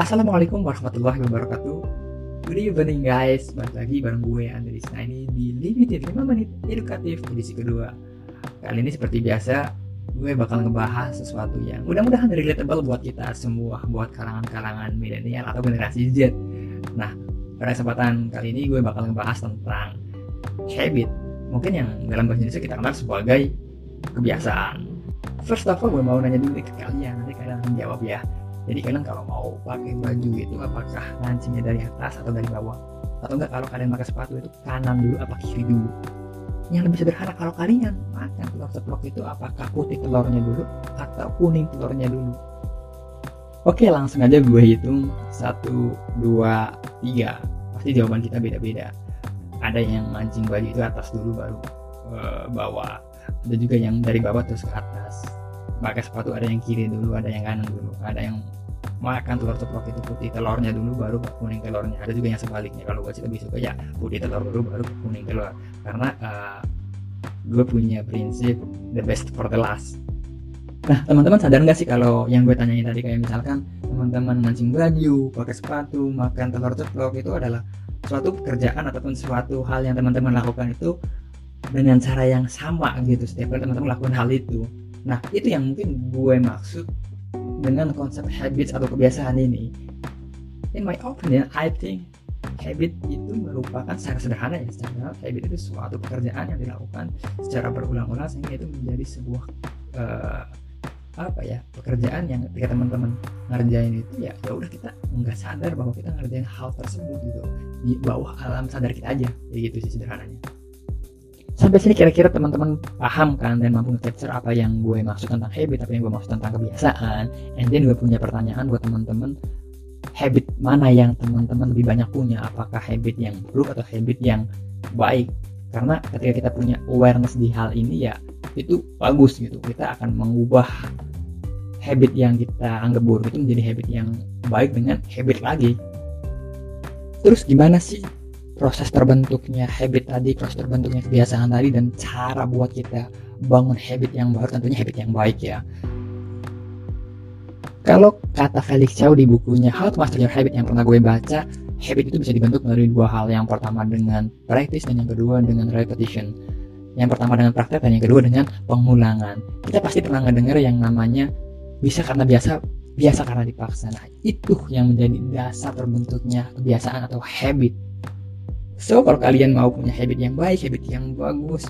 Assalamualaikum warahmatullahi wabarakatuh. Good evening guys. Balik lagi bareng gue Andri Nah ini di Limited 5 menit edukatif edisi kedua. Kali ini seperti biasa Gue bakal ngebahas sesuatu yang mudah-mudahan relatable buat kita semua Buat kalangan-kalangan milenial atau generasi Z. Nah pada kesempatan kali ini gue bakal ngebahas tentang habit. Mungkin yang dalam bahasa Indonesia kita kenal sebagai kebiasaan. First of all gue mau nanya dulu ke kalian. Nanti kalian menjawab ya jadi kalian kalau mau pakai baju itu apakah lancinya dari atas atau dari bawah? Atau enggak kalau kalian pakai sepatu itu kanan dulu apa kiri dulu? Yang lebih sederhana kalau kalian makan telur ceplok itu apakah putih telurnya dulu atau kuning telurnya dulu? Oke langsung aja gue hitung. Satu dua tiga. Pasti jawaban kita beda-beda. Ada yang mancing baju itu atas dulu baru uh, bawah. Ada juga yang dari bawah terus ke atas pakai sepatu ada yang kiri dulu ada yang kanan dulu ada yang makan telur ceplok itu putih telurnya dulu baru kuning telurnya. Ada juga yang sebaliknya kalau gue sih lebih suka ya putih telur dulu baru kuning telur. Karena uh, gue punya prinsip the best for the last. Nah teman-teman sadar nggak sih kalau yang gue tanyain tadi kayak misalkan teman-teman mancing baju pakai sepatu makan telur ceplok itu adalah suatu pekerjaan ataupun suatu hal yang teman-teman lakukan itu dengan cara yang sama gitu. Setiap kali teman-teman lakukan hal itu Nah, itu yang mungkin gue maksud dengan konsep habits atau kebiasaan ini. In my opinion, I think habit itu merupakan secara sederhana ya secara habit itu suatu pekerjaan yang dilakukan secara berulang-ulang sehingga itu menjadi sebuah uh, apa ya pekerjaan yang ketika teman-teman ngerjain itu ya ya udah kita nggak sadar bahwa kita ngerjain hal tersebut gitu di bawah alam sadar kita aja ya gitu sih sederhananya sampai sini kira-kira teman-teman paham kan dan mampu capture apa yang gue maksud tentang habit apa yang gue maksud tentang kebiasaan. And then gue punya pertanyaan buat teman-teman habit mana yang teman-teman lebih banyak punya? Apakah habit yang buruk atau habit yang baik? Karena ketika kita punya awareness di hal ini ya itu bagus gitu. Kita akan mengubah habit yang kita anggap buruk itu menjadi habit yang baik dengan habit lagi. Terus gimana sih proses terbentuknya habit tadi, proses terbentuknya kebiasaan tadi dan cara buat kita bangun habit yang baru tentunya habit yang baik ya. Kalau kata Felix Chow di bukunya How to Master Your Habit yang pernah gue baca, habit itu bisa dibentuk melalui dua hal. Yang pertama dengan practice dan yang kedua dengan repetition. Yang pertama dengan praktek dan yang kedua dengan pengulangan. Kita pasti pernah ngedenger yang namanya bisa karena biasa biasa karena dipaksa. Nah, itu yang menjadi dasar terbentuknya kebiasaan atau habit So kalau kalian mau punya habit yang baik, habit yang bagus,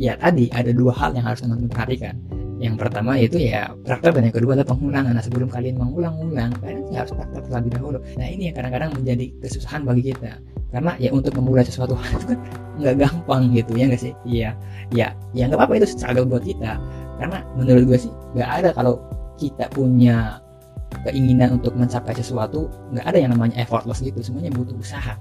ya tadi ada dua hal yang harus teman-teman perhatikan. Yang pertama itu ya praktek dan yang kedua adalah pengulangan. Nah sebelum kalian mengulang-ulang, kalian harus praktek terlebih dahulu. Nah ini yang kadang-kadang menjadi kesusahan bagi kita. Karena ya untuk memulai sesuatu hal itu kan nggak gampang gitu ya nggak sih? Iya, ya, ya nggak apa-apa itu struggle buat kita. Karena menurut gue sih nggak ada kalau kita punya keinginan untuk mencapai sesuatu nggak ada yang namanya effortless gitu semuanya butuh usaha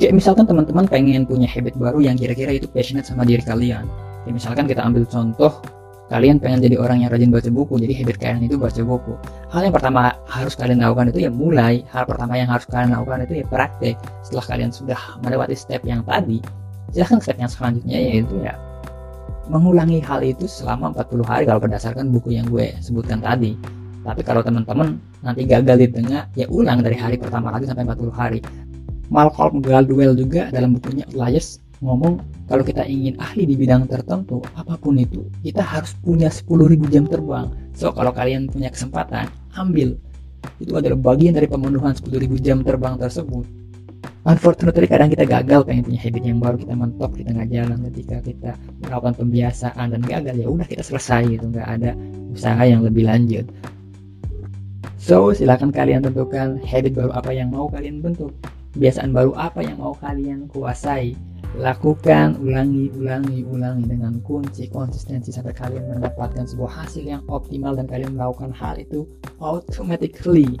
kayak misalkan teman-teman pengen punya habit baru yang kira-kira itu passionate sama diri kalian. Kayak misalkan kita ambil contoh kalian pengen jadi orang yang rajin baca buku jadi habit kalian itu baca buku. Hal yang pertama harus kalian lakukan itu ya mulai. Hal pertama yang harus kalian lakukan itu ya praktek. Setelah kalian sudah melewati step yang tadi silahkan step yang selanjutnya yaitu ya mengulangi hal itu selama 40 hari kalau berdasarkan buku yang gue sebutkan tadi. Tapi kalau teman-teman nanti gagal di tengah ya ulang dari hari pertama lagi sampai 40 hari Malcolm Gladwell juga dalam bukunya Outliers ngomong kalau kita ingin ahli di bidang tertentu apa pun itu kita harus punya 10.000 jam terbang so kalau kalian punya kesempatan ambil. Itu adalah bagian dari pemenuhan 10.000 jam terbang tersebut. Unfortunately kadang kita gagal pengen punya habit yang baru kita mentok di tengah jalan ketika kita melakukan pembiasaan dan gagal ya udah kita selesai gitu nggak ada usaha yang lebih lanjut. So silakan kalian tentukan habit baru apa yang mau kalian bentuk kebiasaan baru apa yang mau kalian kuasai? Lakukan ulangi ulangi ulangi dengan kunci konsistensi sampai kalian mendapatkan sebuah hasil yang optimal dan kalian melakukan hal itu automatically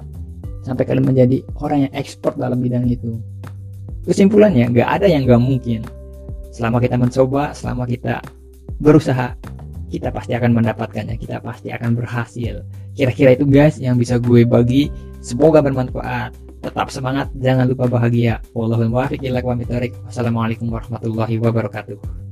sampai kalian menjadi orang yang ekspor dalam bidang itu. Kesimpulannya nggak ada yang nggak mungkin. Selama kita mencoba selama kita berusaha kita pasti akan mendapatkannya kita pasti akan berhasil. Kira-kira itu guys yang bisa gue bagi. Semoga bermanfaat Tetap semangat, jangan lupa bahagia. Wallahul muwaffiq ila Wassalamualaikum warahmatullahi wabarakatuh.